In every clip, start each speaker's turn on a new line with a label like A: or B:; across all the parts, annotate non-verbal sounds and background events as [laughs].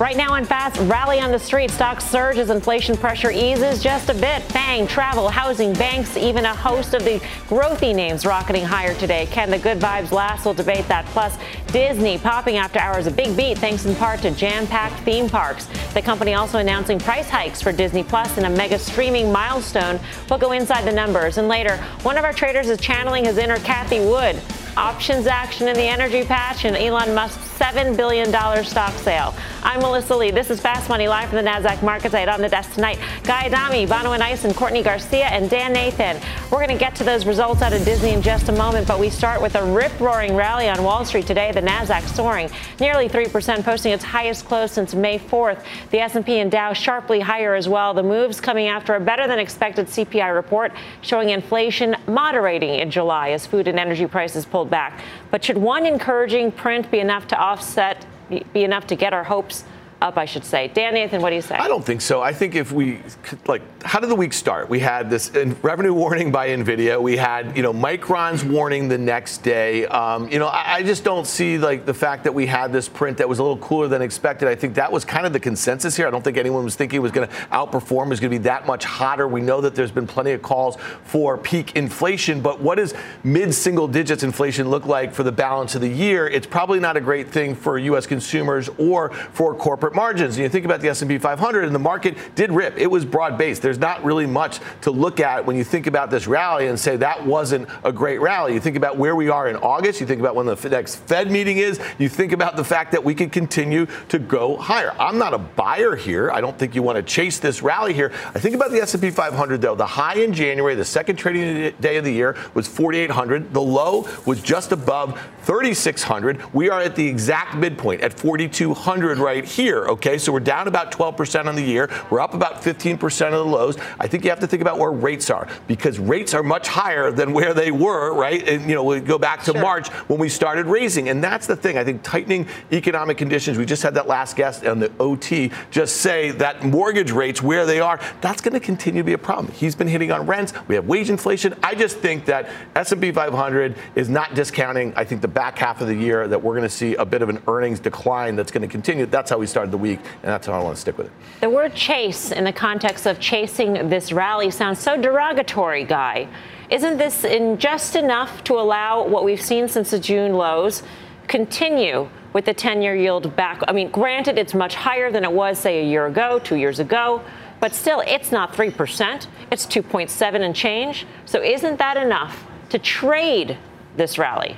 A: Right now on Fast, rally on the street. Stocks surge as inflation pressure eases just a bit. Bang, travel, housing, banks, even a host of the growthy names rocketing higher today. Can the good vibes last? We'll debate that. Plus, Disney popping after hours. A big beat thanks in part to jam-packed theme parks. The company also announcing price hikes for Disney Plus and a mega streaming milestone. We'll go inside the numbers. And later, one of our traders is channeling his inner Cathie Wood options action in the energy patch, and Elon Musk's $7 billion stock sale. I'm Melissa Lee. This is Fast Money live from the NASDAQ market site on the desk tonight. Guy Adami, Eison, and Courtney Garcia, and Dan Nathan. We're going to get to those results out of Disney in just a moment, but we start with a rip-roaring rally on Wall Street today. The NASDAQ soaring nearly 3%, posting its highest close since May 4th. The S&P and Dow sharply higher as well. The moves coming after a better than expected CPI report showing inflation moderating in July as food and energy prices pulled back. But should one encouraging print be enough to offset, be enough to get our hopes up, I should say. Dan Nathan, what do you say?
B: I don't think so. I think if we like, how did the week start? We had this revenue warning by Nvidia. We had you know Micron's warning the next day. Um, you know, I, I, just don't see like the fact that we had this print that was a little cooler than expected. I think that was kind of the consensus here. I don't think anyone was thinking it was going to outperform. Was going to be that much hotter. We know that there's been plenty of calls for peak inflation, but what does mid-single digits inflation look like for the balance of the year? It's probably not a great thing for U.S. consumers or for corporate margins. You think about the S&P 500 and the market did rip. It was broad based. There's not really much to look at when you think about this rally and say that wasn't a great rally. You think about where we are in August. You think about when the next Fed meeting is. You think about the fact that we can continue to go higher. I'm not a buyer here. I don't think you want to chase this rally here. I think about the S&P 500 though. The high in January, the second trading day of the year was 4,800. The low was just above 3,600. We are at the exact midpoint at 4,200 right here. Okay, so we're down about 12% on the year. We're up about 15% of the lows. I think you have to think about where rates are because rates are much higher than where they were, right? And, you know, we go back to sure. March when we started raising. And that's the thing. I think tightening economic conditions, we just had that last guest on the OT just say that mortgage rates where they are, that's going to continue to be a problem. He's been hitting on rents. We have wage inflation. I just think that S&P 500 is not discounting, I think, the back half of the year that we're going to see a bit of an earnings decline that's going to continue. That's how we started the week, and that's how I want to stick with it.
A: The word chase in the context of chasing this rally sounds so derogatory, Guy. Isn't this in just enough to allow what we've seen since the June lows continue with the 10 year yield back? I mean, granted, it's much higher than it was, say, a year ago, two years ago, but still, it's not 3%. It's 2.7 and change. So, isn't that enough to trade this rally?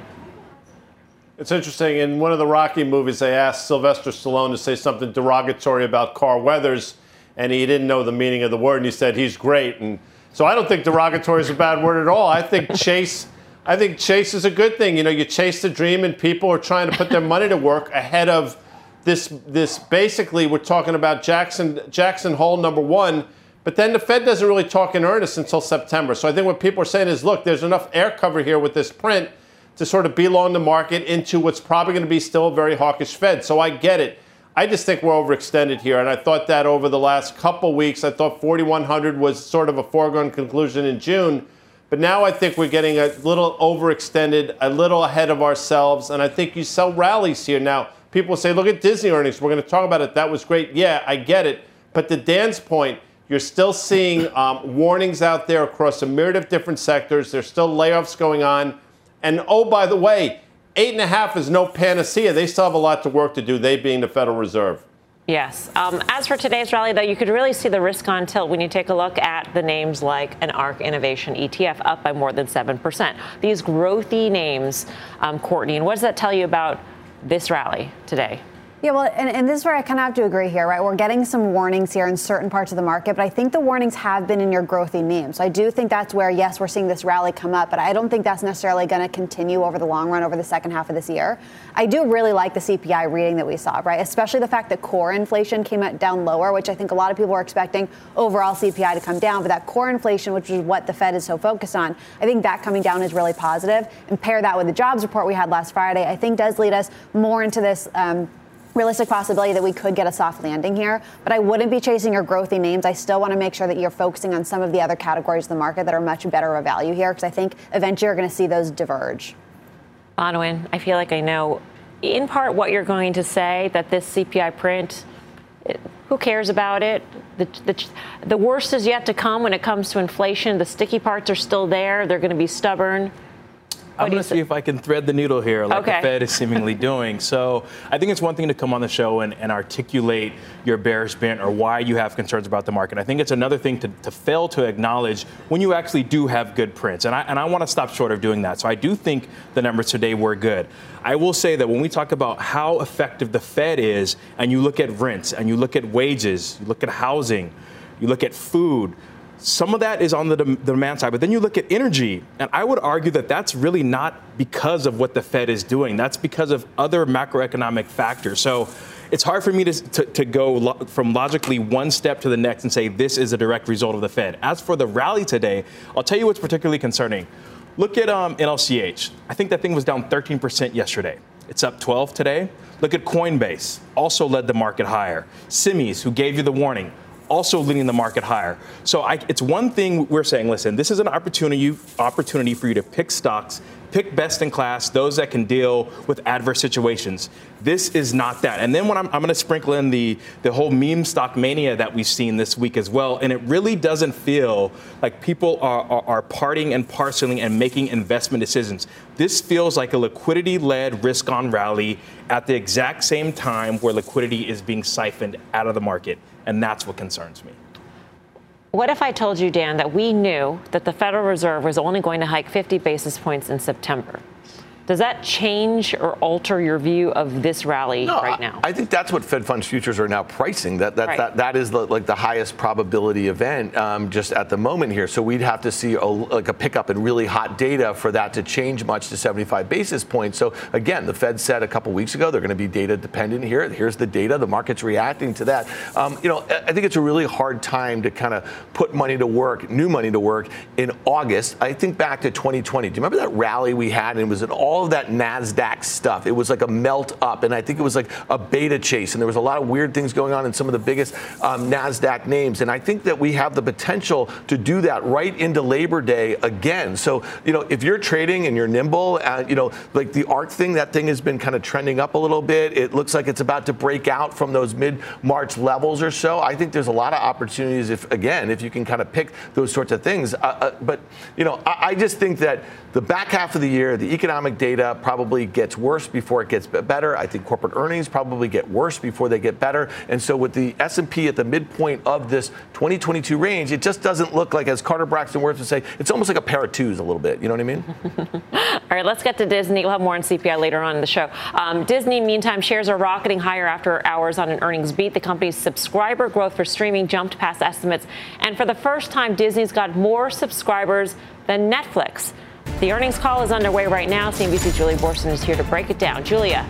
C: It's interesting. In one of the Rocky movies, they asked Sylvester Stallone to say something derogatory about Carl Weathers, and he didn't know the meaning of the word, and he said he's great. And so I don't think derogatory is a bad word at all. I think chase. I think chase is a good thing. You know, you chase the dream, and people are trying to put their money to work ahead of this. This basically, we're talking about Jackson Jackson Hole number one. But then the Fed doesn't really talk in earnest until September. So I think what people are saying is, look, there's enough air cover here with this print to sort of belong the market into what's probably going to be still a very hawkish Fed. So I get it. I just think we're overextended here, and I thought that over the last couple weeks, I thought 4,100 was sort of a foregone conclusion in June. But now I think we're getting a little overextended, a little ahead of ourselves, and I think you sell rallies here. Now, people say, look at Disney earnings. We're going to talk about it. That was great. Yeah, I get it. But to Dan's point, you're still seeing um, warnings out there across a myriad of different sectors. There's still layoffs going on. And oh, by the way, eight and a half is no panacea. They still have a lot to work to do, they being the Federal Reserve.
A: Yes. Um, as for today's rally, though, you could really see the risk on tilt when you take a look at the names like an ARK Innovation ETF up by more than 7%. These growthy names, um, Courtney, and what does that tell you about this rally today?
D: Yeah, well, and, and, this is where I kind of have to agree here, right? We're getting some warnings here in certain parts of the market, but I think the warnings have been in your growthy names. So I do think that's where, yes, we're seeing this rally come up, but I don't think that's necessarily going to continue over the long run, over the second half of this year. I do really like the CPI reading that we saw, right? Especially the fact that core inflation came down lower, which I think a lot of people were expecting overall CPI to come down, but that core inflation, which is what the Fed is so focused on, I think that coming down is really positive. And pair that with the jobs report we had last Friday, I think does lead us more into this. Um, realistic possibility that we could get a soft landing here, but I wouldn't be chasing your growthy names. I still want to make sure that you're focusing on some of the other categories of the market that are much better of value here because I think eventually you're going to see those diverge.
A: Bonawyn, I feel like I know in part what you're going to say that this CPI print, it, who cares about it? The, the, the worst is yet to come when it comes to inflation. The sticky parts are still there. They're going to be stubborn.
E: I'm going to see if I can thread the needle here, like okay. the Fed is seemingly [laughs] doing. So I think it's one thing to come on the show and, and, articulate your bearish bent or why you have concerns about the market. I think it's another thing to, to fail to acknowledge when you actually do have good prints. And I, and I want to stop short of doing that. So I do think the numbers today were good. I will say that when we talk about how effective the Fed is, and you look at rents, and you look at wages, you look at housing, you look at food, some of that is on the, the demand side, but then you look at energy, and I would argue that that's really not because of what the Fed is doing. That's because of other macroeconomic factors. So it's hard for me to, to, to, go lo- from logically one step to the next and say this is a direct result of the Fed. As for the rally today, I'll tell you what's particularly concerning. Look at um, NLCH. I think that thing was down 13% yesterday. It's up 12 today. Look at Coinbase, also led the market higher. Semis, who gave you the warning, also leading the market higher. So I, it's one thing we're saying, listen, this is an opportunity opportunity for you to pick stocks, pick best in class, those that can deal with adverse situations. This is not that. And then when I'm, I'm going to sprinkle in the, the whole meme stock mania that we've seen this week as well, and it really doesn't feel like people are, are, are parting and parceling and making investment decisions. This feels like a liquidity led risk on rally at the exact same time where liquidity is being siphoned out of the market. And that's what concerns me.
A: What if I told you, Dan, that we knew that the Federal Reserve was only going to hike 50 basis points in September? Does that change or alter your view of this rally
B: no,
A: right now?
B: I, I, think that's what Fed funds futures are now pricing. That that right. that, that is the, like the highest probability event um, just at the moment here. So we'd have to see a, like a pickup in really hot data for that to change much to 75 basis points. So again, the Fed said a couple weeks ago they're going to be data dependent here. Here's the data. The market's reacting to that. Um, you know, I think it's a really hard time to kind of put money to work, new money to work in August. I think back to 2020. Do you remember that rally we had? And it was an all all of that NASDAQ stuff. It was like a melt up, and I think it was like a beta chase, and there was a lot of weird things going on in some of the biggest um, NASDAQ names. And I think that we have the potential to do that right into Labor Day again. So, you know, if you're trading and you're nimble, uh, you know, like the ARK thing, that thing has been kind of trending up a little bit. It looks like it's about to break out from those mid March levels or so. I think there's a lot of opportunities if, again, if you can kind of pick those sorts of things. Uh, uh, but, you know, I, I just think that the back half of the year, the economic data probably gets worse before it gets better. I think corporate earnings probably get worse before they get better. And so with the S&P at the midpoint of this 2022 range, it just doesn't look like, as Carter Braxton Worth would say, it's almost like a pair of twos a little bit. You know what I mean? [laughs]
A: All right, let's get to Disney. We'll have more on CPI later on in the show. Um, Disney, meantime, shares are rocketing higher after hours on an earnings beat. The company's subscriber growth for streaming jumped past estimates. And for the first time, Disney's got more subscribers than Netflix. The earnings call is underway right now. CNBC's Julie Boorstin is here to break it down. Julia.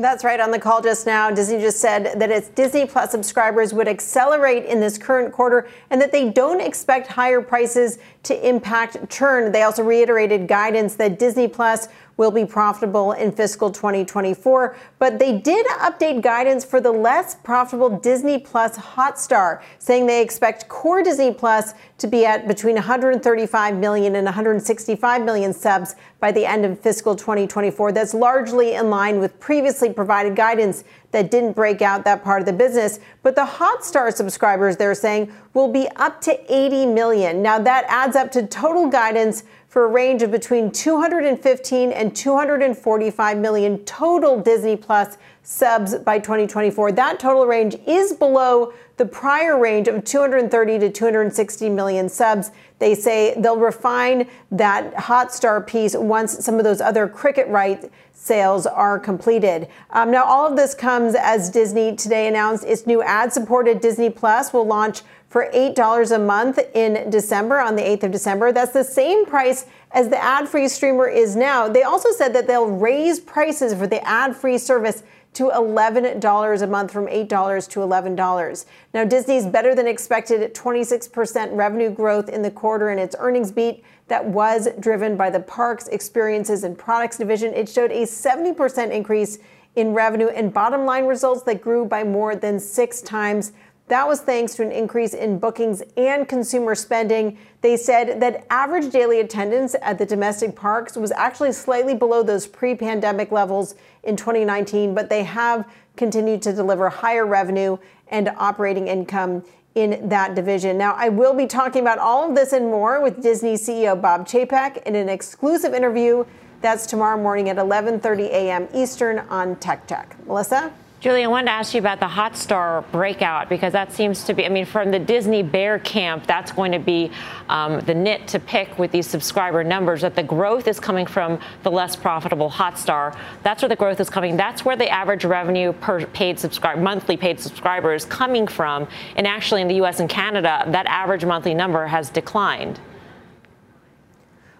F: That's right. On the call just now, Disney just said that its Disney Plus subscribers would accelerate in this current quarter and that they don't expect higher prices to impact churn. They also reiterated guidance that Disney Plus will be profitable in fiscal 2024. But they did update guidance for the less profitable Disney Plus Hotstar, saying they expect core Disney Plus to be at between 135 million and 165 million subs by the end of fiscal 2024. That's largely in line with previously provided guidance that didn't break out that part of the business. But the Hotstar subscribers, they're saying, will be up to 80 million. Now that adds up to total guidance for a range of between 215 and 245 million total Disney Plus subs by 2024. That total range is below the prior range of 230 to 260 million subs. They say they'll refine that Hotstar piece once some of those other cricket rights sales are completed. Um, now, all of this comes as Disney today announced its new ad supported Disney Plus will launch for $8 a month in December, on the 8th of December. That's the same price as the ad free streamer is now. They also said that they'll raise prices for the ad free service to $11 a month from $8 to $11. Now, Disney's better than expected 26% revenue growth in the quarter and its earnings beat that was driven by the parks, experiences, and products division. It showed a 70% increase in revenue and bottom line results that grew by more than six times that was thanks to an increase in bookings and consumer spending. They said that average daily attendance at the domestic parks was actually slightly below those pre pandemic levels in 2019, but they have continued to deliver higher revenue and operating income in that division. Now, I will be talking about all of this and more with Disney CEO Bob Chapek in an exclusive interview that's tomorrow morning at 11:30 a.m. Eastern on TechCheck. Melissa?
A: Julie, I wanted to ask you about the Hotstar breakout because that seems to be, I mean, from the Disney Bear camp, that's going to be um, the nit to pick with these subscriber numbers. That the growth is coming from the less profitable Hotstar. That's where the growth is coming. That's where the average revenue per paid subscriber, monthly paid subscriber is coming from. And actually, in the U.S. and Canada, that average monthly number has declined.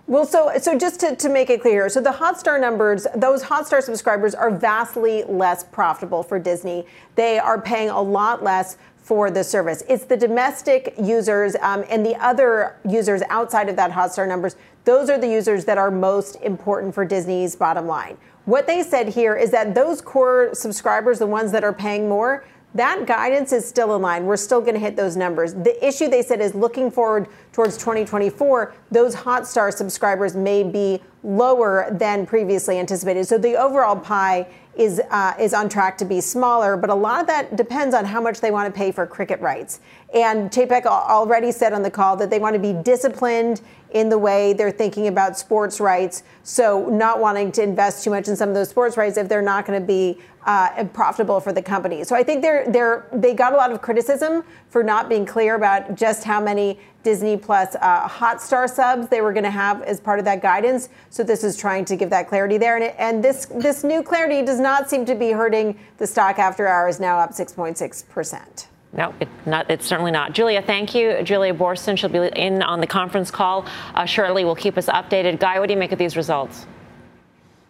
F: Well, so so just to, to make it clear, so the Hotstar numbers, those Hotstar subscribers are vastly less profitable for Disney. They are paying a lot less for the service. It's the domestic users um, and the other users outside of that Hotstar numbers. Those are the users that are most important for Disney's bottom line. What they said here is that those core subscribers, the ones that are paying more, that guidance is still in line. We're still going to hit those numbers. The issue they said is looking forward towards 2024, those Hotstar subscribers may be lower than previously anticipated. So the overall pie is uh, is on track to be smaller, but a lot of that depends on how much they want to pay for cricket rights. And Chapek already said on the call that they want to be disciplined in the way they're thinking about sports rights. So not wanting to invest too much in some of those sports rights if they're not going to be uh, profitable for the company. So I think they're they're they got a lot of criticism for not being clear about just how many Disney Plus uh, Hotstar subs they were going to have as part of that guidance. So this is trying to give that clarity there, and, it, and this this new clarity does not seem to be hurting the stock after hours, now up 6.6 percent.
A: No, it not, it's certainly not. Julia, thank you. Julia Boorstin, she'll be in on the conference call uh, shortly. Will keep us updated. Guy, what do you make of these results?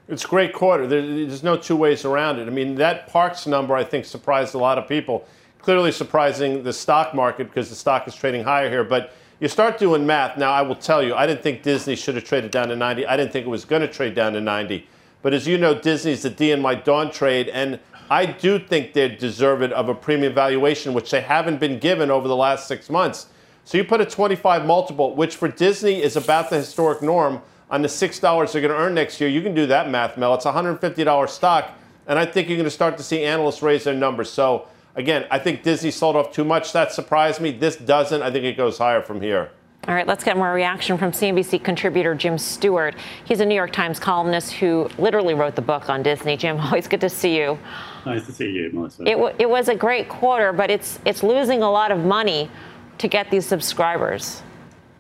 C: It's a great quarter. There's no two ways around it. I mean, that Parks number, I think, surprised a lot of people. Clearly surprising the stock market because the stock is trading higher here. But you start doing math. Now, I will tell you, I didn't think Disney should have traded down to 90. I didn't think it was going to trade down to 90. But as you know, Disney's the D in my Dawn trade. And I do think they're deserving of a premium valuation, which they haven't been given over the last six months. So you put a 25 multiple, which for Disney is about the historic norm on the $6 they're going to earn next year, you can do that math, Mel. It's a $150 stock, and I think you're going to start to see analysts raise their numbers. So, again, I think Disney sold off too much. That surprised me. This doesn't. I think it goes higher from here.
A: All right, let's get more reaction from CNBC contributor Jim Stewart. He's a New York Times columnist who literally wrote the book on Disney. Jim, [laughs] always good to see you.
G: Nice to see you, Melissa.
A: It, w- it was a great quarter, but it's it's losing a lot of money to get these subscribers.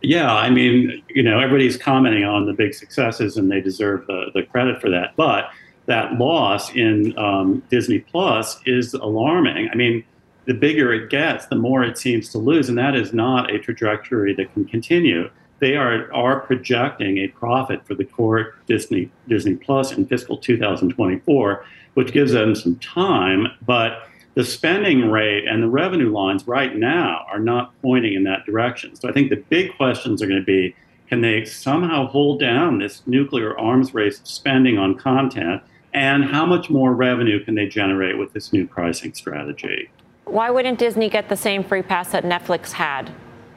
G: Yeah, I mean, you know, everybody's commenting on the big successes, and they deserve the, the credit for that. But that loss in um, Disney Plus is alarming. I mean, the bigger it gets, the more it seems to lose, and that is not a trajectory that can continue. They are are projecting a profit for the core Disney Disney Plus in fiscal 2024, which gives them some time, but the spending rate and the revenue lines right now are not pointing in that direction. So I think the big questions are going to be can they somehow hold down this nuclear arms race spending on content? And how much more revenue can they generate with this new pricing strategy?
A: Why wouldn't Disney get the same free pass that Netflix had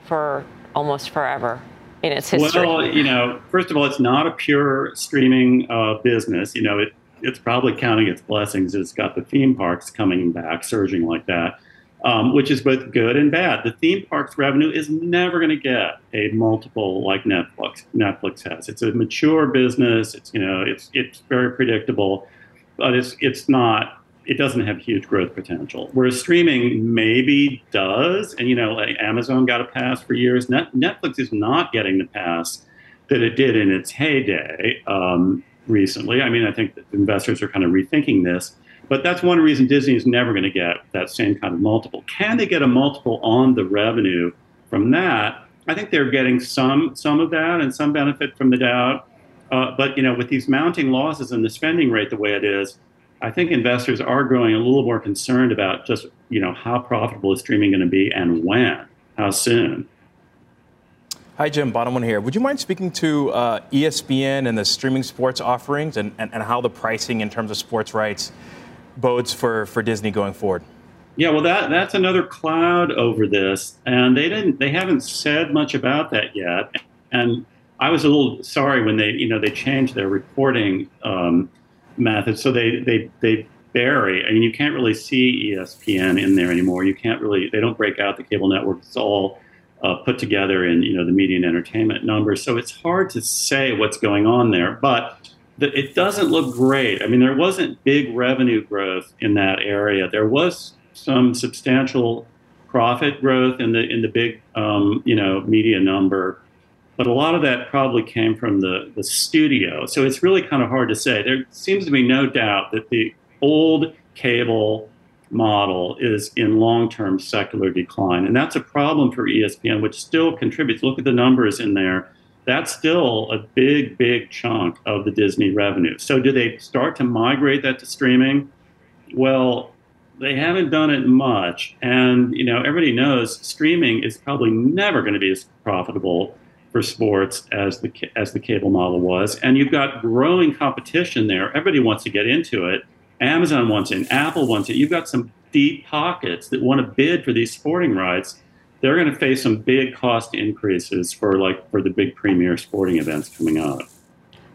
A: for almost forever? in its history?
G: Well, you know, first of all, it's not a pure streaming uh, business. You know, it it's probably counting its blessings. It's got the theme parks coming back, surging like that, um, which is both good and bad. The theme parks revenue is never going to get a multiple like Netflix. Netflix has. It's a mature business. It's you know, it's it's very predictable, but it's it's not it doesn't have huge growth potential. Whereas streaming maybe does, and you know, like Amazon got a pass for years. Net, Netflix is not getting the pass that it did in its heyday um, recently. I mean, I think investors are kind of rethinking this, but that's one reason Disney is never going to get that same kind of multiple. Can they get a multiple on the revenue from that? I think they're getting some some of that and some benefit from the doubt. Uh, but you know, with these mounting losses and the spending rate the way it is, I think investors are growing a little more concerned about just you know how profitable is streaming going to be and when, how soon.
E: Hi, Jim. Bonawyn here. Would you mind speaking to uh, ESPN and the streaming sports offerings and, and, and how the pricing in terms of sports rights bodes for, for Disney going forward?
G: Yeah, well, that that's another cloud over this, and they didn't they haven't said much about that yet. And I was a little sorry when they you know they changed their reporting um, method, so they they they bury. I mean, you can't really see ESPN in there anymore. You can't really they don't break out the cable network. It's all uh, put together in you know the media and entertainment numbers. So it's hard to say what's going on there, but it doesn't look great. I mean, there wasn't big revenue growth in that area. There was some substantial profit growth in the in the big um, you know media number, but a lot of that probably came from the the studio. So it's really kind of hard to say. There seems to be no doubt that the old cable model is in long-term secular decline, and that's a problem for ESPN, which still contributes. Look at the numbers in there. That's still a big, big chunk of the Disney revenue. So, do they start to migrate that to streaming? Well, they haven't done it much. And, you know, everybody knows streaming is probably never going to be as profitable for sports as the, as the cable model was. And you've got growing competition there. Everybody wants to get into it. Amazon wants it, Apple wants it. You've got some deep pockets that want to bid for these sporting rights. They're going to face some big cost increases for like for the big premier sporting events coming up.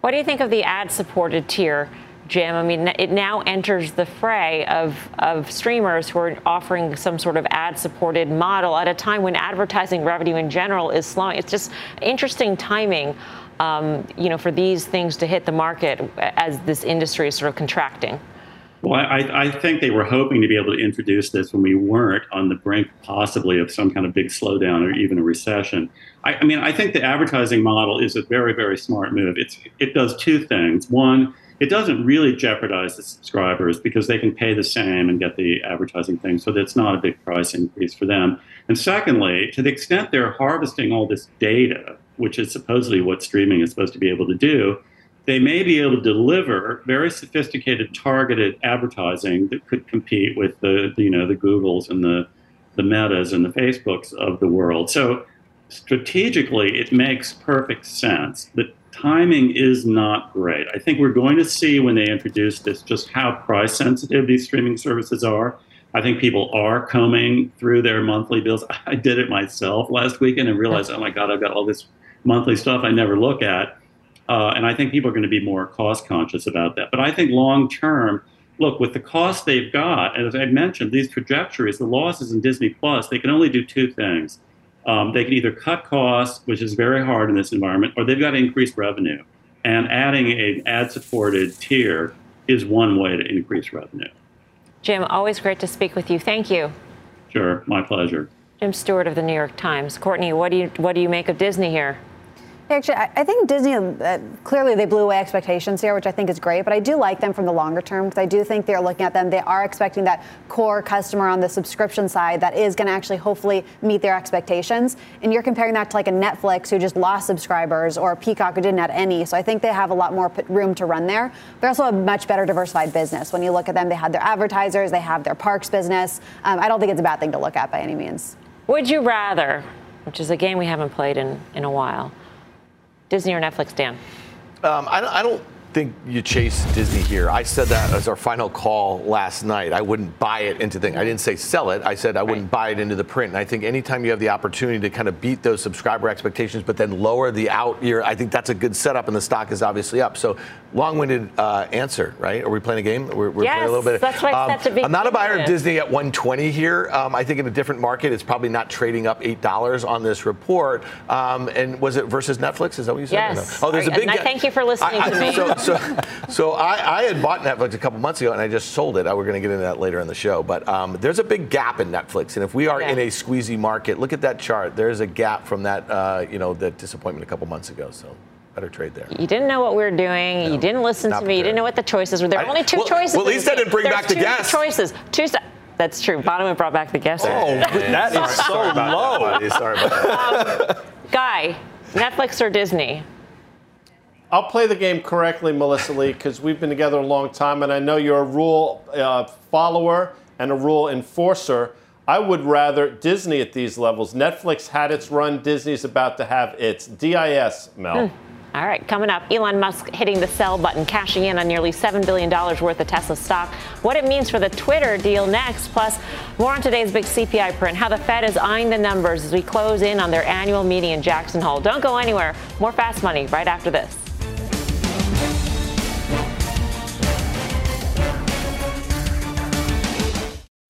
A: What do you think of the ad supported tier? Jim. I mean, it now enters the fray of, of streamers who are offering some sort of ad supported model at a time when advertising revenue in general is slowing. It's just interesting timing, um, you know, for these things to hit the market as this industry is sort of contracting.
G: Well, I, I, think they were hoping to be able to introduce this when we weren't on the brink, possibly, of some kind of big slowdown or even a recession. I, I mean, I think the advertising model is a very, very smart move. It's it does two things. One, it doesn't really jeopardize the subscribers because they can pay the same and get the advertising thing, so that's not a big price increase for them. And secondly, to the extent they're harvesting all this data, which is supposedly what streaming is supposed to be able to do, they may be able to deliver very sophisticated targeted advertising that could compete with the, you know the Googles and the the Metas and the Facebooks of the world. So strategically, it makes perfect sense that timing is not great. I think we're going to see when they introduce this just how price sensitive these streaming services are. I think people are combing through their monthly bills. [laughs] I did it myself last weekend and realized, oh my God, I've got all this monthly stuff I never look at. Uh, and I think people are going to be more cost conscious about that. But I think long term, look, with the cost they've got, as I mentioned, these trajectories, the losses in Disney Plus, they can only do two things um, they can either cut costs, which is very hard in this environment, or they've got to increase revenue. And adding an ad supported tier is one way to increase revenue.
A: Jim, always great to speak with you. Thank you.
G: Sure, my pleasure.
A: Jim Stewart of the New York Times. Courtney, what do you what do you make of Disney here?
D: Actually, I think Disney uh, clearly they blew away expectations here, which I think is great. But I do like them from the longer term because I do think they're looking at them. They are expecting that core customer on the subscription side that is going to actually hopefully meet their expectations. And you're comparing that to like a Netflix who just lost subscribers or Peacock who didn't have any. So I think they have a lot more room to run there. They're also a much better diversified business. When you look at them, they have their advertisers, they have their parks business. Um, I don't think it's a bad thing to look at by any means.
A: Would you rather, which is a game we haven't played in in a while? Disney or Netflix, Dan?
B: Um, I, I don't think you chase Disney here. I said that as our final call last night. I wouldn't buy it into things. I didn't say sell it. I said I wouldn't buy it into the print. And I think anytime you have the opportunity to kind of beat those subscriber expectations, but then lower the out year, I think that's a good setup, and the stock is obviously up. So long-winded uh, answer, right? Are we playing a game? We're,
A: we're yes, playing a little bit. That's why um, be.
B: I'm not a buyer of Disney at 120 here. Um, I think in a different market, it's probably not trading up eight dollars on this report. Um, and was it versus Netflix? Is that what you said?
A: Yes.
B: No? Oh, there's a big.
A: And I thank you for listening
B: I,
A: to me.
B: So, so, so I, I, had bought Netflix a couple months ago and I just sold it. I, we're going to get into that later in the show. But um, there's a big gap in Netflix. And if we are yeah. in a squeezy market, look at that chart. There's a gap from that, uh, you know, that disappointment a couple months ago. So better trade there.
A: You didn't know what we were doing. No, you didn't listen to me. Prepared. You didn't know what the choices were. There were only two
B: well,
A: choices.
B: Well, at least I didn't bring
A: There's
B: back the guest.
A: choices. Two. That's true. Bonawyn brought back the guest.
C: Oh, that is so low.
B: Sorry about that.
A: Um, Guy, Netflix or Disney?
C: I'll play the game correctly, Melissa Lee, because we've been together a long time, and I know you're a rule uh, follower and a rule enforcer. I would rather Disney at these levels. Netflix had its run. Disney's about to have its. DIS, Mel. Hmm.
A: All right, coming up, Elon Musk hitting the sell button, cashing in on nearly $7 billion worth of Tesla stock. What it means for the Twitter deal next, plus more on today's big CPI print, how the Fed is eyeing the numbers as we close in on their annual meeting in Jackson Hole. Don't go anywhere. More fast money right after this.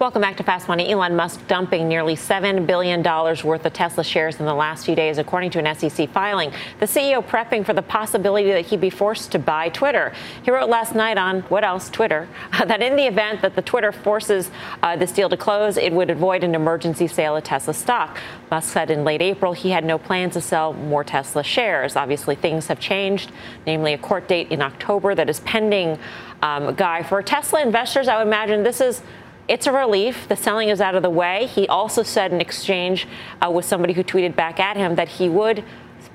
A: Welcome back to Fast Money. Elon Musk dumping nearly $7 billion worth of Tesla shares in the last few days, according to an SEC filing. The CEO prepping for the possibility that he'd be forced to buy Twitter. He wrote last night on, what else, Twitter, [laughs] that in the event that the Twitter forces uh, this deal to close, it would avoid an emergency sale of Tesla stock. Musk said in late April he had no plans to sell more Tesla shares. Obviously, things have changed, namely a court date in October that is pending. Um, Guy, for Tesla investors, I would imagine this is it's a relief. The selling is out of the way. He also said in exchange uh, with somebody who tweeted back at him that he would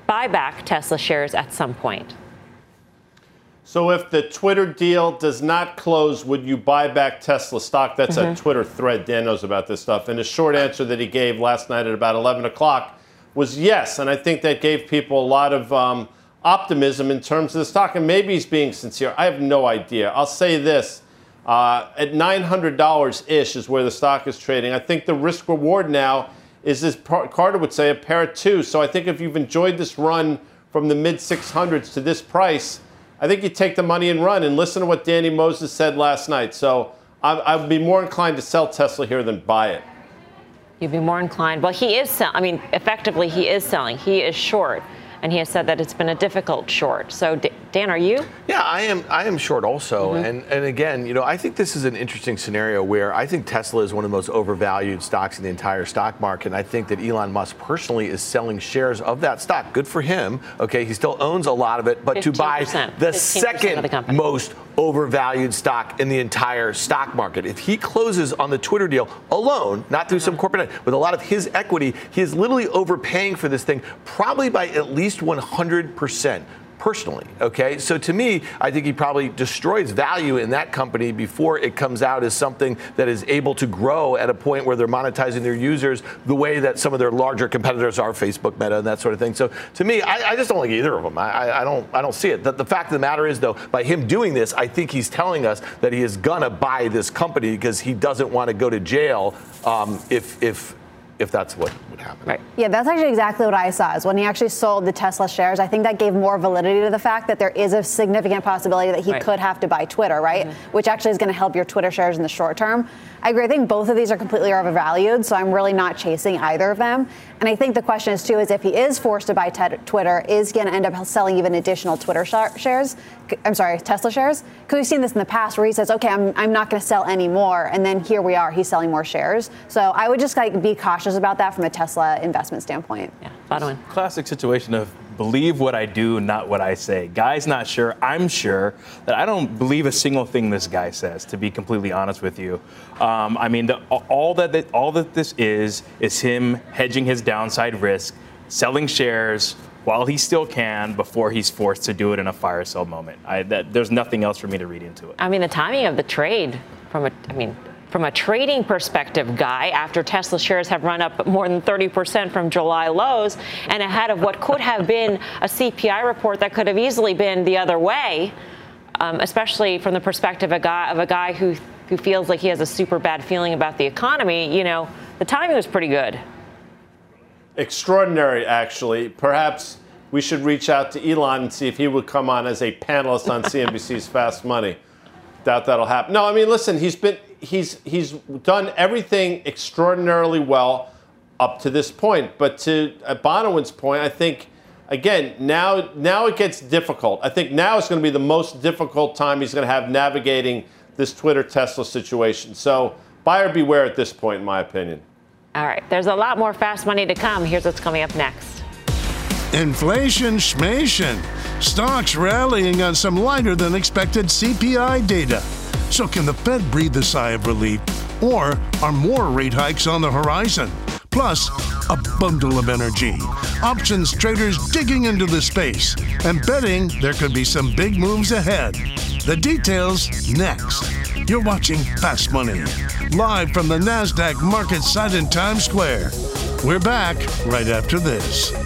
A: buy back Tesla shares at some point.
C: So if the Twitter deal does not close, would you buy back Tesla stock? That's mm-hmm. a Twitter thread. Dan knows about this stuff. And the short answer that he gave last night at about 11 o'clock was yes. And I think that gave people a lot of um, optimism in terms of the stock. And maybe he's being sincere. I have no idea. I'll say this uh, at $900 ish is where the stock is trading. I think the risk reward now is, as Carter would say, a pair of two. So I think if you've enjoyed this run from the mid 600s to this price, I think you take the money and run. And listen to what Danny Moses said last night. So I, would be more inclined to sell Tesla here than buy it.
A: You'd be more inclined. Well, he is selling. I mean, effectively, he is selling. He is short and he has said that it's been a difficult short. So, Dan, are you?
B: Yeah, I am. I am short also, mm-hmm. and and again, you know, I think this is an interesting scenario where I think Tesla is one of the most overvalued stocks in the entire stock market, and I think that Elon Musk personally is selling shares of that stock. Good for him. Okay, he still owns a lot of it, but to buy the second the most overvalued stock in the entire stock market, if he closes on the Twitter deal alone, not through some corporate, with a lot of his equity, he is literally overpaying for this thing, probably by at least least 100%. Personally. Okay, so to me, I think he probably destroys value in that company before it comes out as something that is able to grow at a point where they're monetizing their users the way that some of their larger competitors are, Facebook, Meta, and that sort of thing. So to me, I, I just don't like either of them. I, I, don't, I don't see it. The, the fact of the matter is, though, by him doing this, I think he's telling us that he is gonna buy this company because he doesn't want to go to jail um, if if if that's what would happen.
D: Right. Yeah, that's actually exactly what I saw. Is when he actually sold the Tesla shares, I think that gave more validity to the fact that there is a significant possibility that he right. could have to buy Twitter, right? Mm-hmm. Which actually is going to help your Twitter shares in the short term. I agree. I think both of these are completely overvalued, so I'm really not chasing either of them. And I think the question is too is if he is forced to buy te- Twitter, is he going to end up selling even additional Twitter sh- shares? I'm sorry, Tesla shares? Because we've seen this in the past where he says, okay, I'm, I'm not going to sell any more, and then here we are, he's selling more shares. So I would just like be cautious about that from a Tesla investment standpoint.
A: Yeah, Bonawyn
E: Classic situation of believe what I do, not what I say. Guy's not sure. I'm sure that I don't believe a single thing this guy says. To be completely honest with you, um, I mean, the, all that all that this is is him hedging his downside risk, selling shares while he still can before he's forced to do it in a fire sale moment. I, that, there's nothing else for me to read into it.
A: I mean, the timing of the trade from a, I mean, from a trading perspective, Guy, after Tesla shares have run up more than 30% from July lows and ahead of what could have been a CPI report that could have easily been the other way, um, especially from the perspective of a guy, of a guy who, who feels like he has a super bad feeling about the economy, you know, the timing was pretty good.
C: Extraordinary, actually. Perhaps we should reach out to Elon and see if he would come on as a panelist on [laughs] CNBC's Fast Money. Doubt that'll happen. No, I mean, listen, he's been he's he's done everything extraordinarily well up to this point. But to uh, Bonawyn's point, I think again now now it gets difficult. I think now it's going to be the most difficult time he's going to have navigating this Twitter Tesla situation. So buyer beware at this point, in my opinion.
A: All right, there's a lot more fast money to come. Here's what's coming up next.
H: Inflation schmation. Stocks rallying on some lighter than expected CPI data. So, can the Fed breathe a sigh of relief? Or are more rate hikes on the horizon? Plus, a bundle of energy. Options traders digging into the space and betting there could be some big moves ahead. The details next. You're watching Fast Money, live from the NASDAQ market site in Times Square. We're back right after this.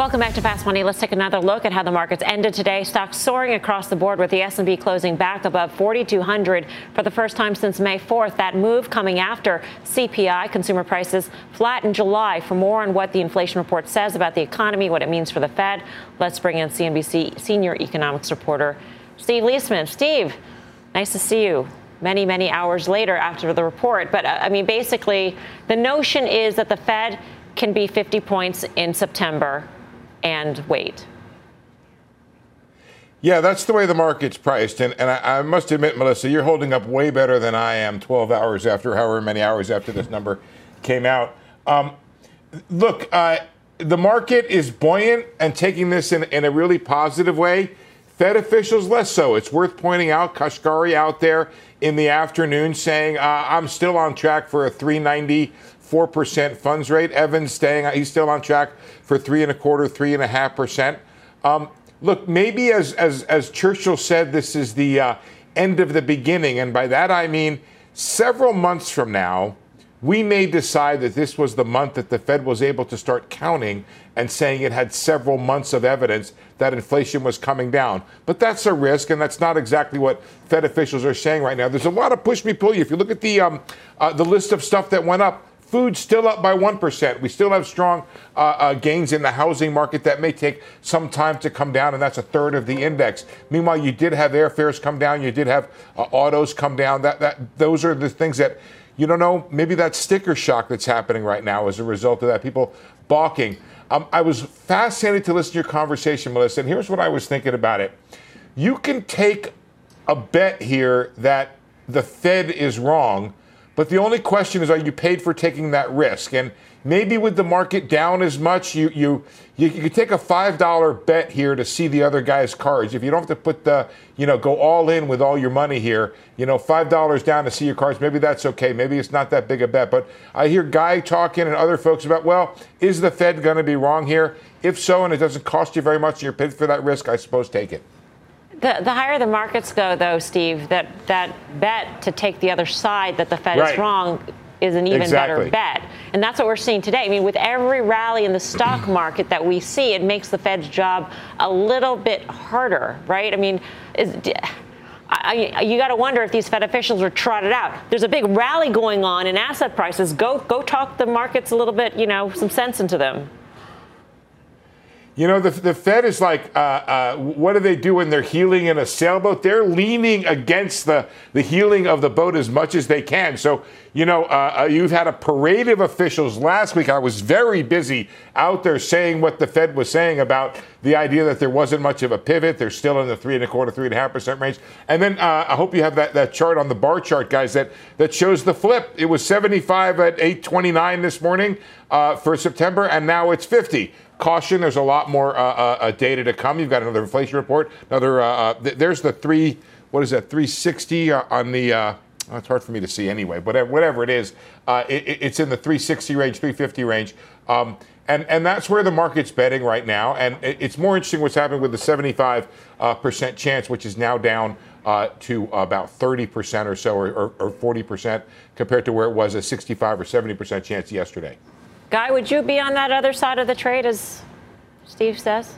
A: Welcome back to Fast Money. Let's take another look at how the markets ended today. Stocks soaring across the board with the S&P closing back above 4200 for the first time since May 4th. That move coming after CPI consumer prices flat in July. For more on what the inflation report says about the economy, what it means for the Fed, let's bring in CNBC senior economics reporter Steve Liesman. Steve, nice to see you many, many hours later after the report. But uh, I mean, basically, the notion is that the Fed can be 50 points in September and wait.
I: Yeah, that's the way the market's priced. And, and I, I, must admit, Melissa, you're holding up way better than I am 12 hours after, however many hours after this number came out. Um, look, uh, the market is buoyant and taking this in, in a really positive way. Fed officials less so. It's worth pointing out Kashkari out there in the afternoon saying, uh, I'm still on track for a 390 4% funds rate. Evans staying, he's still on track for three and a quarter, three and a half percent. Um, look, maybe as, as, as Churchill said, this is the uh, end of the beginning. And by that I mean several months from now, we may decide that this was the month that the Fed was able to start counting and saying it had several months of evidence that inflation was coming down. But that's a risk, and that's not exactly what Fed officials are saying right now. There's a lot of push me pull you. If you look at the um, uh, the list of stuff that went up, Food still up by 1%. We still have strong uh, uh, gains in the housing market that may take some time to come down, and that's a third of the index. Meanwhile, you did have airfares come down. You did have uh, autos come down. That, that, those are the things that, you don't know, maybe that sticker shock that's happening right now as a result of that. People balking. Um, I was fascinated to listen to your conversation, Melissa, and here's what I was thinking about it. You can take a bet here that the Fed is wrong, but the only question is, are you paid for taking that risk? And maybe with the market down as much, you you you, you could take a five dollar bet here to see the other guy's cards. If you don't have to put the you know go all in with all your money here, you know five dollars down to see your cards. Maybe that's okay. Maybe it's not that big a bet. But I hear Guy talking and other folks about, well, is the Fed going to be wrong here? If so, and it doesn't cost you very much, and you're paid for that risk, I suppose take it.
A: The, the higher the markets go, though, Steve, that, that bet to take the other side that the Fed right. is wrong is an even exactly. better bet. And that's what we're seeing today. I mean, with every rally in the stock [clears throat] market that we see, it makes the Fed's job a little bit harder, right? I mean, is, I, you got to wonder if these Fed officials are trotted out. There's a big rally going on in asset prices. Go, go talk the markets a little bit, you know, some sense into them.
I: You know, the, the Fed is like, uh, uh, what do they do when they're heeling in a sailboat? They're leaning against the, the heeling of the boat as much as they can. So, you know, uh, uh, you've had a parade of officials last week. I was very busy out there saying what the Fed was saying about the idea that there wasn't much of a pivot. They're still in the three and a quarter, three and a half percent range. And then uh, I hope you have that, that chart on the bar chart, guys, that, that shows the flip. It was 75 at 829 this morning uh, for September, and now it's 50 caution. There's a lot more uh, uh, uh, data to come. You've got another inflation report. Another. Uh, uh th- there's the three. What is that? 360 uh, on the. It's hard for me to see anyway. But whatever it is, it, it's in the 360 range, 350 range. Um, and, and that's where the market's betting right now. And it's more interesting what's happening with the 75 percent chance, which is now down uh, to about 30% or so, or, or, or, 40% compared to where it was a 65 or 70% chance yesterday.
A: Guy, would you be on that other side of the trade, as Steve says?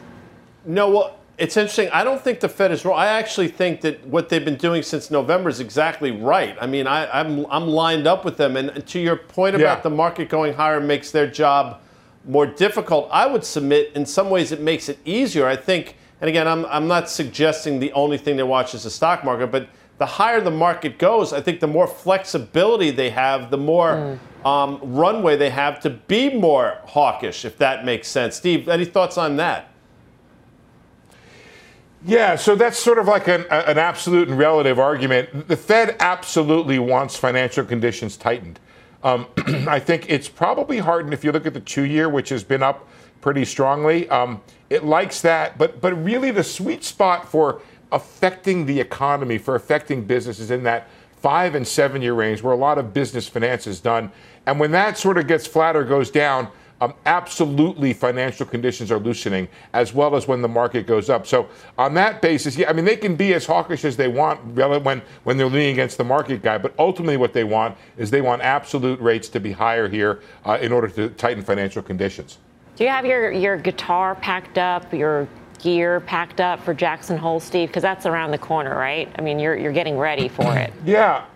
C: No, well, it's interesting. I don't think the Fed is wrong. I actually think that what they've been doing since November is exactly right. I mean, I, am I'm, I'm lined up with them. And to your point about yeah. the market going higher makes their job more difficult, I would submit in some ways it makes it easier. I think, and again, I'm, I'm not suggesting the only thing they watch is the stock market, but the higher the market goes, I think the more flexibility they have, the more. Mm um, runway they have to be more hawkish, if that makes sense. Steve, any thoughts on that?
I: Yeah, so that's sort of like an, an absolute and relative argument. The Fed absolutely wants financial conditions tightened. Um, [clears throat] I think it's probably hardened if you look at the two year, which has been up pretty strongly, um, it likes that. But but really, the sweet spot for affecting the economy, for affecting businesses in that five and seven year range, where a lot of business finance is done. And when that sort of gets flat or goes down, um, absolutely financial conditions are loosening as well as when the market goes up. So on that basis, yeah, I mean they can be as hawkish as they want when when they're leaning against the market guy, but ultimately what they want is they want absolute rates to be higher here uh, in order to tighten financial conditions.
A: Do you have your your guitar packed up, your gear packed up for Jackson Hole, Steve? Because that's around the corner, right? I mean, you're you're getting ready for it.
I: yeah,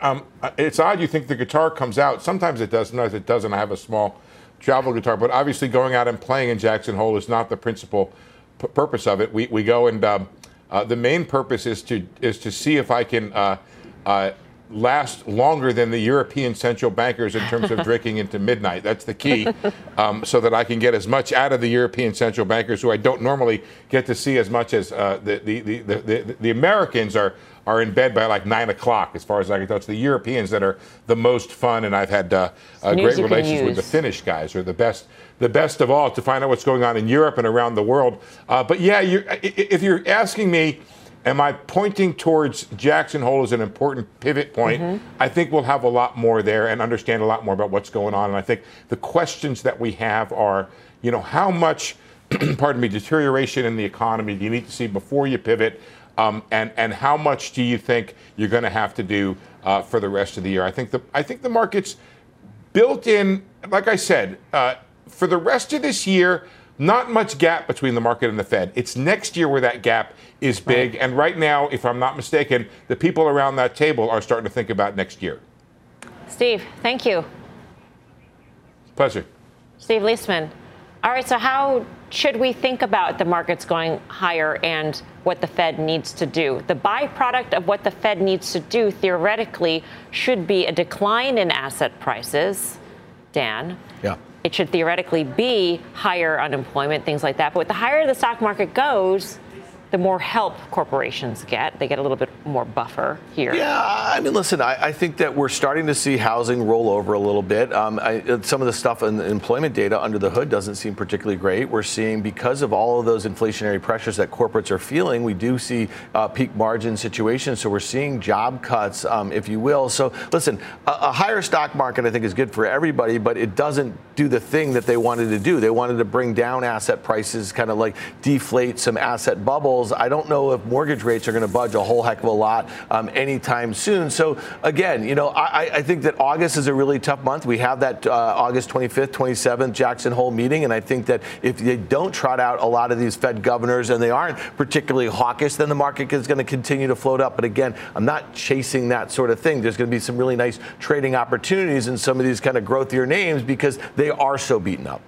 I: um, it's odd you think the guitar comes out. Sometimes it does, sometimes it doesn't. I have a small travel guitar, but obviously going out and playing in Jackson Hole is not the principal purpose of it. We, we go and um, uh, the main purpose is to is to see if I can uh, uh, last longer than the European central bankers in terms of [laughs] drinking into midnight. That's the key, um, so that I can get as much out of the European central bankers, who I don't normally get to see as much as uh, the, the, the, the, the Americans are are in bed by like nine o'clock, as far as I can tell. It's the Europeans that are the most fun, and I've had uh, uh, great relations with the Finnish guys, are the best, the best of all, to find out what's going on in Europe and around the world. Uh, but yeah, you're, if you're asking me, am I pointing towards Jackson Hole as an important pivot point? Mm-hmm. I think we'll have a lot more there and understand a lot more about what's going on. And I think the questions that we have are, you know, how much, [clears throat] pardon me, deterioration in the economy do you need to see before you pivot? Um, and and how much do you think you're going to have to do uh, for the rest of the year? I think the I think the market's built in. Like I said, uh, for the rest of this year, not much gap between the market and the Fed. It's next year where that gap is big. Right. And right now, if I'm not mistaken, the people around that table are starting to think about next year.
A: Steve, thank you.
I: Pleasure.
A: Steve Liesman. All right, so how should we think about the markets going higher and what the Fed needs to do? The byproduct of what the Fed needs to do theoretically should be a decline in asset prices. Dan.
B: Yeah.
A: It should theoretically be higher unemployment, things like that. But the higher the stock market goes, the more help corporations get. They get a little bit more buffer here.
B: Yeah, I mean, listen, I, I think that we're starting to see housing roll over a little bit. Um, I, some of the stuff in the employment data under the hood doesn't seem particularly great. We're seeing, because of all of those inflationary pressures that corporates are feeling, we do see uh, peak margin situations. So we're seeing job cuts, um, if you will. So listen, a, a higher stock market, I think, is good for everybody, but it doesn't do the thing that they wanted to do. They wanted to bring down asset prices, kind of like deflate some asset I don't know if mortgage rates are going to budge a whole heck of a lot um, anytime soon. So again, you know, I, I, think that August is a really tough month. We have that uh, August 25th, 27th Jackson Hole meeting, and I think that if they don't trot out a lot of these Fed governors and they aren't particularly hawkish, then the market is going to continue to float up. But again, I'm not chasing that sort of thing. There's going to be some really nice trading opportunities in some of these kind of growthier names because they are so beaten up.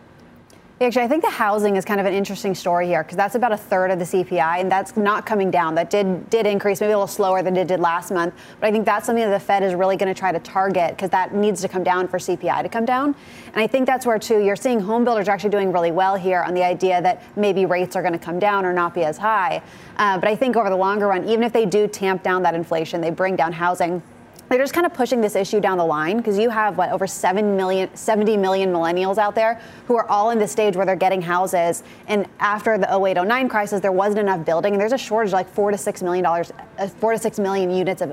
D: Actually, I think the housing is kind of an interesting story here because that's about a third of the CPI, and that's not coming down. That did did increase, maybe a little slower than it did last month. But I think that's something that the Fed is really going to try to target because that needs to come down for CPI to come down. And I think that's where too you're seeing home builders actually doing really well here on the idea that maybe rates are going to come down or not be as high. Uh, but I think over the longer run, even if they do tamp down that inflation, they bring down housing they're just kind of pushing this issue down the line because you have what over 7 million 70 million millennials out there who are all in the stage where they're getting houses. And after the 0809 crisis there wasn't enough building and there's a shortage like 4 to 6 million dollars uh, 4 to 6 million units of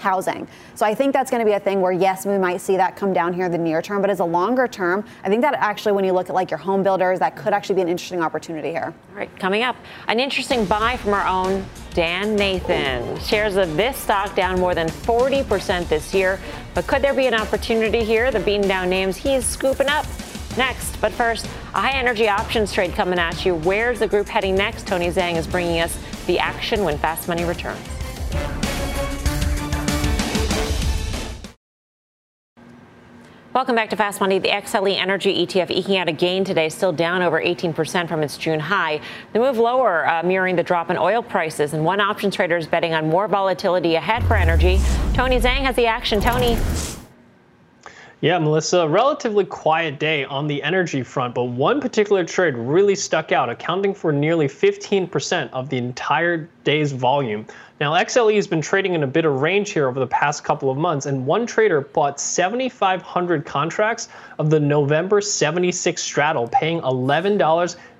D: housing. So I think that's going to be a thing where yes, we might see that come down here in the near term, but as a longer term, I think that actually when you look at like your home builders, that could actually be an interesting opportunity here.
A: All right, coming up, an interesting buy from our own Dan Nathan. Shares of this stock down more than 40% this year, but could there be an opportunity here? The beaten down names he's scooping up next. But first, a high energy options trade coming at you. Where's the group heading next? Tony Zhang is bringing us the action when fast money returns. Welcome back to Fast Money. The XLE Energy ETF eking out a gain today, still down over 18% from its June high. The move lower, uh, mirroring the drop in oil prices, and one option trader is betting on more volatility ahead for energy. Tony Zhang has the action. Tony.
J: Yeah, Melissa, relatively quiet day on the energy front, but one particular trade really stuck out, accounting for nearly 15% of the entire day's volume. Now, XLE has been trading in a bit of range here over the past couple of months, and one trader bought 7,500 contracts of the November 76 straddle, paying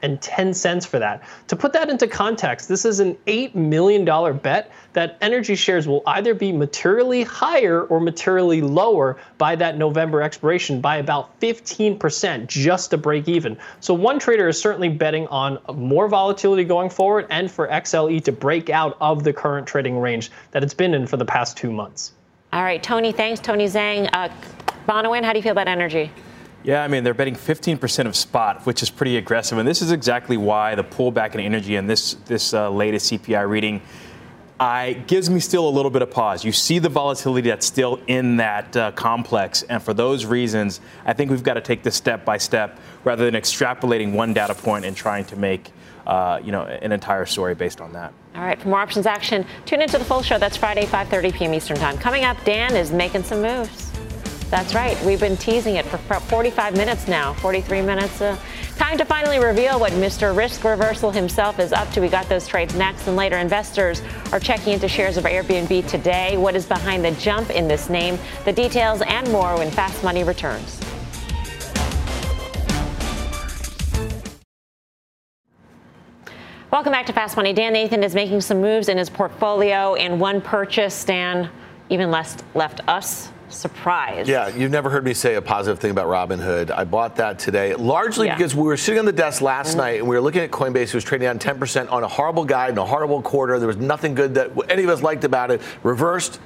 J: $11.10 for that. To put that into context, this is an $8 million bet that energy shares will either be materially higher or materially lower by that November expiration by about 15% just to break even. So, one trader is certainly betting on more volatility going forward and for XLE to break out of the current trading range that it's been in for the past two months.
A: All right, Tony, thanks. Tony Zhang. Uh, how do you feel about energy?
E: Yeah, I mean, they're betting 15% of spot, which is pretty aggressive. And this is exactly why the pullback in energy and this, this uh, latest CPI reading I, gives me still a little bit of pause. You see the volatility that's still in that uh, complex. And for those reasons, I think we've got to take this step by step rather than extrapolating one data point and trying to make uh, you know, an entire story based on that.
A: All right, for more options action, tune into the full show. That's Friday, 5:30 p.m. Eastern Time. Coming up, Dan is making some moves. That's right. We've been teasing it for 45 minutes now, 43 minutes. Uh, time to finally reveal what Mr. Risk Reversal himself is up to. We got those trades next, and later investors are checking into shares of Airbnb today. What is behind the jump in this name? The details and more when Fast Money returns. Welcome back to Fast Money. Dan Nathan is making some moves in his portfolio, and one purchase, Dan, even less left us surprised.
B: Yeah, you've never heard me say a positive thing about Robinhood. I bought that today, largely yeah. because we were sitting on the desk last mm-hmm. night and we were looking at Coinbase, it was trading down 10% on a horrible guide and a horrible quarter. There was nothing good that any of us liked about it. Reversed,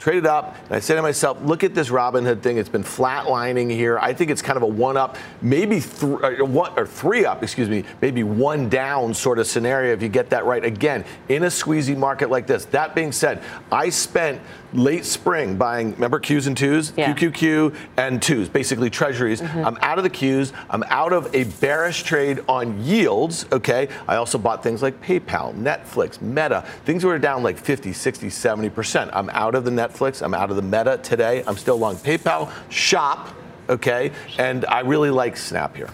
B: traded up. And I say to myself, look at this Robinhood thing. It's been flatlining here. I think it's kind of a one up, maybe th- or, uh, one, or three up, excuse me, maybe one down sort of scenario if you get that right. Again, in a squeezy market like this. That being said, I spent late spring buying, remember Qs and twos? Yeah. QQQ and twos, basically treasuries. Mm-hmm. I'm out of the Qs. I'm out of a bearish trade on yields, okay? I also bought things like PayPal, Netflix, Meta, things that were down like 50, 60, 70%. I'm out of the Netflix. I'm out of the Meta today. I'm still long PayPal, Shop, okay? And I really like Snap here.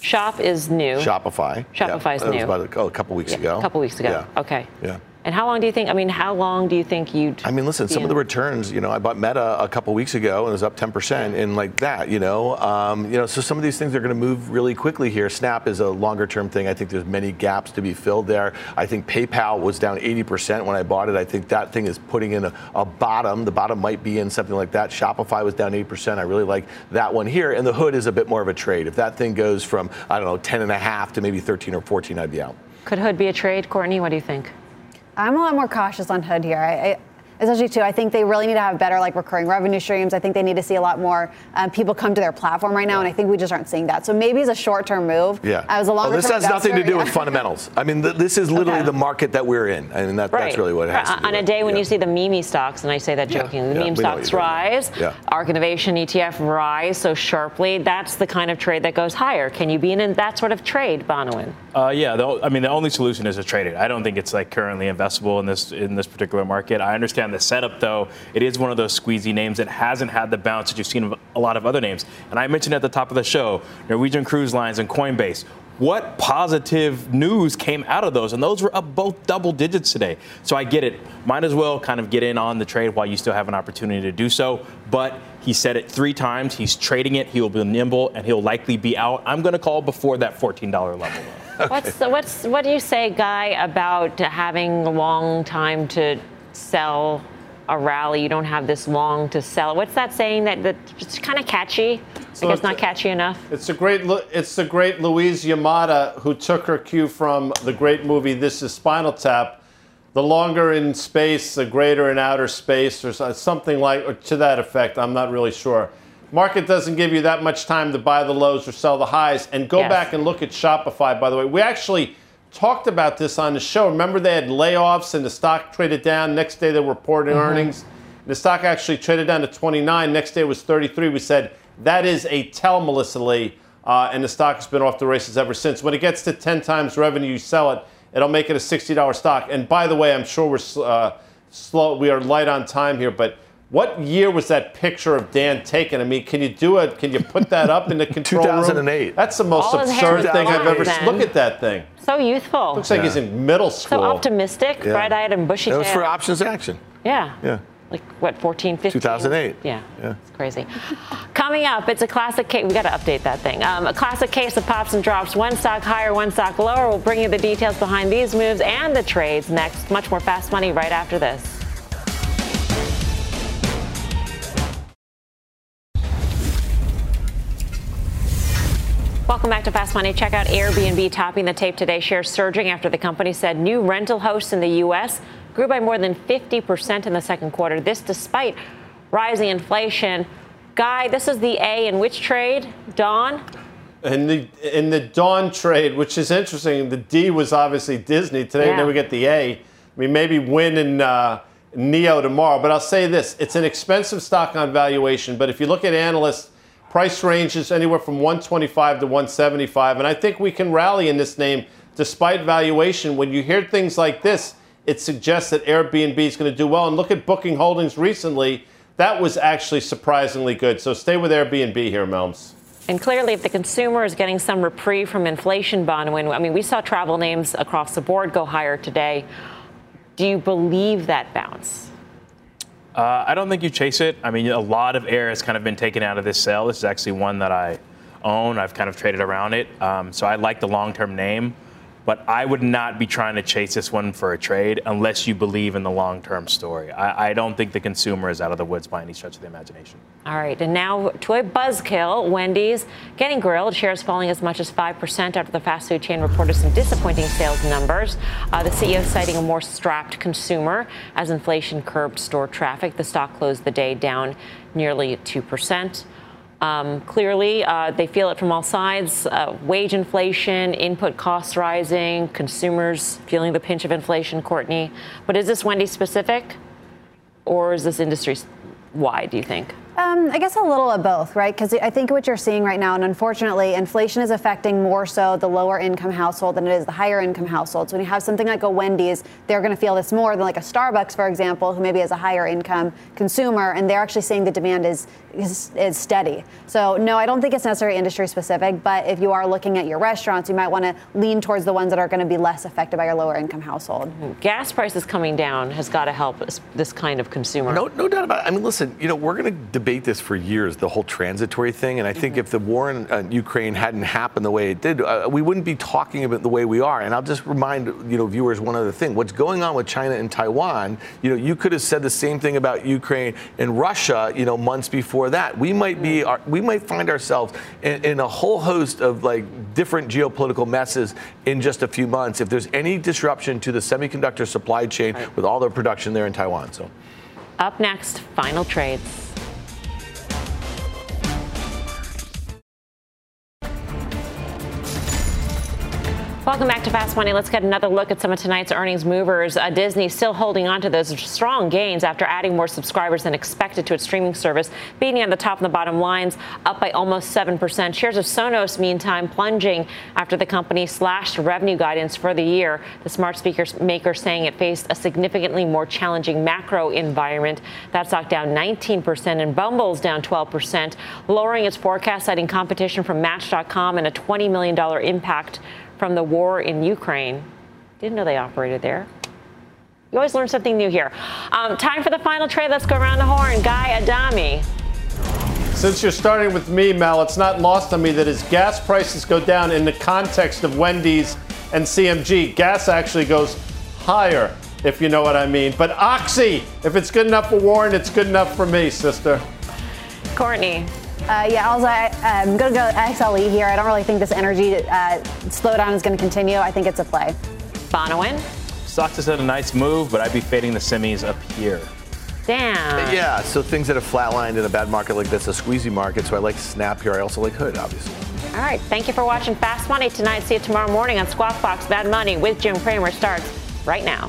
A: Shop is new.
B: Shopify.
A: Shopify
B: yeah,
A: new.
B: About a, oh, a couple weeks
A: yeah,
B: ago.
A: A couple weeks ago.
B: Yeah.
A: Okay.
B: Yeah.
A: And how long do you think? I mean, how long do you think you'd?
B: I mean, listen, some of the returns. You know, I bought Meta a couple weeks ago and it was up 10%, and like that. You know, um, you know, so some of these things are going to move really quickly here. Snap is a longer term thing. I think there's many gaps to be filled there. I think PayPal was down 80% when I bought it. I think that thing is putting in a, a bottom. The bottom might be in something like that. Shopify was down 80 percent. I really like that one here. And the hood is a bit more of a trade. If that thing goes from I don't know 10 and a half to maybe 13 or 14, I'd be out.
A: Could hood be a trade, Courtney? What do you think?
D: I'm a lot more cautious on Hood here. I, especially too. I think they really need to have better like recurring revenue streams. I think they need to see a lot more um, people come to their platform right now, and I think we just aren't seeing that. So maybe it's a short-term move.
B: Yeah.
D: As a longer.
B: Well, this has
D: investor,
B: nothing to do
D: yeah.
B: with fundamentals. I mean, th- this is literally
D: Okay.
B: the market that we're in. I mean, that,
A: Right.
B: that's really what it has
A: Right.
B: to do
A: On a day when
B: Yeah.
A: you see the meme stocks, and I say that
B: Yeah.
A: jokingly, the
B: Yeah,
A: meme
B: we know what
A: stocks rise,
B: Yeah.
A: ARK Innovation ETF rise so sharply, that's the kind of trade that goes higher. Can you be in that sort of trade, Bonawyn?
E: Uh, yeah, the, I mean the only solution is to trade it. I don't think it's like currently investable in this in this particular market. I understand the setup though. It is one of those squeezy names that hasn't had the bounce that you've seen of a lot of other names. And I mentioned at the top of the show, Norwegian Cruise Lines and Coinbase. What positive news came out of those? And those were up both double digits today. So I get it. Might as well kind of get in on the trade while you still have an opportunity to do so. But he said it three times. He's trading it. He will be nimble and he'll likely be out. I'm going to call before that $14 level. Though.
A: What's the, what's what do you say, Guy, about having a long time to sell a rally? You don't have this long to sell. What's that saying that that it's kind of catchy?
C: So
A: it's
C: it's
A: not catchy enough.
C: It's a great. It's the great Louise Yamada who took her cue from the great movie This Is Spinal Tap. The longer in space, the greater in outer space, or something like or to that effect. I'm not really sure. Market doesn't give you that much time to buy the lows or sell the highs. And go
A: Yes.
C: back and look at Shopify. By the way, we actually talked about this on the show. Remember they had layoffs and the stock traded down. Next day they reported
A: Mm-hmm.
C: earnings. The stock actually traded down to 29. Next day it was 33. We said that is a tell, Melissa Lee. Uh, and the stock has been off the races ever since. When it gets to 10 times revenue, you sell it. It'll make it a $60 stock. And by the way, I'm sure we're uh, slow. We are light on time here, but what year was that picture of Dan taken? I mean, can you do it? Can you put that up in the [laughs] control room?
B: 2008.
C: That's the most
A: All
C: absurd thing I've ever.
A: then.
C: Look at that thing.
A: So youthful.
C: Looks like he's in middle school.
A: so optimistic,
B: Yeah.
A: bright-eyed and bushy
B: It was for options action.
A: yeah.
B: Yeah.
A: Like what, 14, 15?
B: 2008.
A: Yeah.
B: Yeah.
A: It's crazy. Coming up, it's a classic case. We got to update that thing. Um, a classic case of pops and drops. One stock higher, one stock lower. We'll bring you the details behind these moves and the trades next. Much more fast money right after this. Welcome back to Fast Money. Check out Airbnb topping the tape today. Shares surging after the company said new rental hosts in the U.S. grew by more than 50% in the second quarter. This despite rising inflation. Guy, this is the A in which trade? Dawn?
C: in the in the dawn trade, which is interesting. The D was obviously Disney today.
A: Yeah.
C: Then we get the A. I mean, maybe win in uh, Neo tomorrow. But I'll say this: it's an expensive stock on valuation. But if you look at analysts, price range is anywhere from 125 to 175, and I think we can rally in this name despite valuation. When you hear things like this, it suggests that Airbnb is going to do well. And look at Booking Holdings recently. That was actually surprisingly good. So stay with Airbnb here, Melms.
A: And clearly, if the consumer is getting some reprieve from inflation, Bonawyn, I mean, we saw travel names across the board go higher today. Do you believe that bounce?
E: Uh, I don't think you chase it. I mean, a lot of air has kind of been taken out of this sale. This is actually one that I own. I've kind of traded around it. Um, so I like the long term name. But I would not be trying to chase this one for a trade unless you believe in the long term story. I, I, don't think the consumer is out of the woods by any stretch of the imagination.
A: All right, and now to a buzzkill Wendy's getting grilled. Shares falling as much as 5% after the fast food chain reported some disappointing sales numbers. Uh, the CEO citing a more strapped consumer as inflation curbed store traffic. The stock closed the day down nearly 2%. Um, clearly, uh, they feel it from all sides uh, wage inflation, input costs rising, consumers feeling the pinch of inflation, Courtney. But is this Wendy specific or is this industry wide, do you think?
D: Um, I guess a little of both, right? Because I think what you're seeing right now, and unfortunately, inflation is affecting more so the lower income household than it is the higher income households. When you have something like a Wendy's, they're going to feel this more than like a Starbucks, for example, who maybe has a higher income consumer, and they're actually seeing the demand is, is, is steady. So no, I don't think it's necessarily industry specific, but if you are looking at your restaurants, you might want to lean towards the ones that are going to be less affected by your lower income household.
A: Gas prices coming down has got to help this kind of consumer.
B: No, no doubt about it. I mean, listen, you know, we're going to debate this for years, the whole transitory thing. And I think mm-hmm. if the war in uh, Ukraine hadn't happened the way it did, uh, we wouldn't be talking about it the way we are. And I'll just remind you know viewers one other thing: what's going on with China and Taiwan. You know, you could have said the same thing about Ukraine and Russia. You know, months before that, we might be mm-hmm. we might find ourselves in, in a whole host of like different geopolitical messes in just a few months if there's any disruption to the semiconductor supply chain right. with all their production there in Taiwan. So.
A: Up next, final trades. Welcome back to Fast Money. Let's get another look at some of tonight's earnings movers. Uh, Disney still holding on to those strong gains after adding more subscribers than expected to its streaming service, beating on the top and the bottom lines, up by almost 7%. Shares of Sonos, meantime, plunging after the company slashed revenue guidance for the year. The smart speaker maker saying it faced a significantly more challenging macro environment. That stock down 19%, and Bumble's down 12%, lowering its forecast, citing competition from Match.com and a $20 million impact from the war in Ukraine. Didn't know they operated there. You always learn something new here. Um, time for the final trade. Let's go around the horn. Guy Adami.
C: Since you're starting with me, Mel, it's not lost on me that as gas prices go down in the context of Wendy's and CMG, gas actually goes higher, if you know what I mean. But Oxy, if it's good enough for Warren, it's good enough for me, sister.
A: Courtney.
D: Uh, yeah, also, I, am going to go XLE here. I don't really think this energy uh, slowdown is going to continue. I think it's a play.
A: Bonawyn?
E: Stocks has had a nice move, but I'd be fading the semis up here.
A: Dan.
B: Yeah, so things that have flatlined in a bad market like this, a squeezy market. So I like Snap here. I also like Hood, obviously.
A: All right. Thank you for watching Fast Money tonight. See you tomorrow morning on Squawk Box. Mad Money with Jim Cramer starts right now.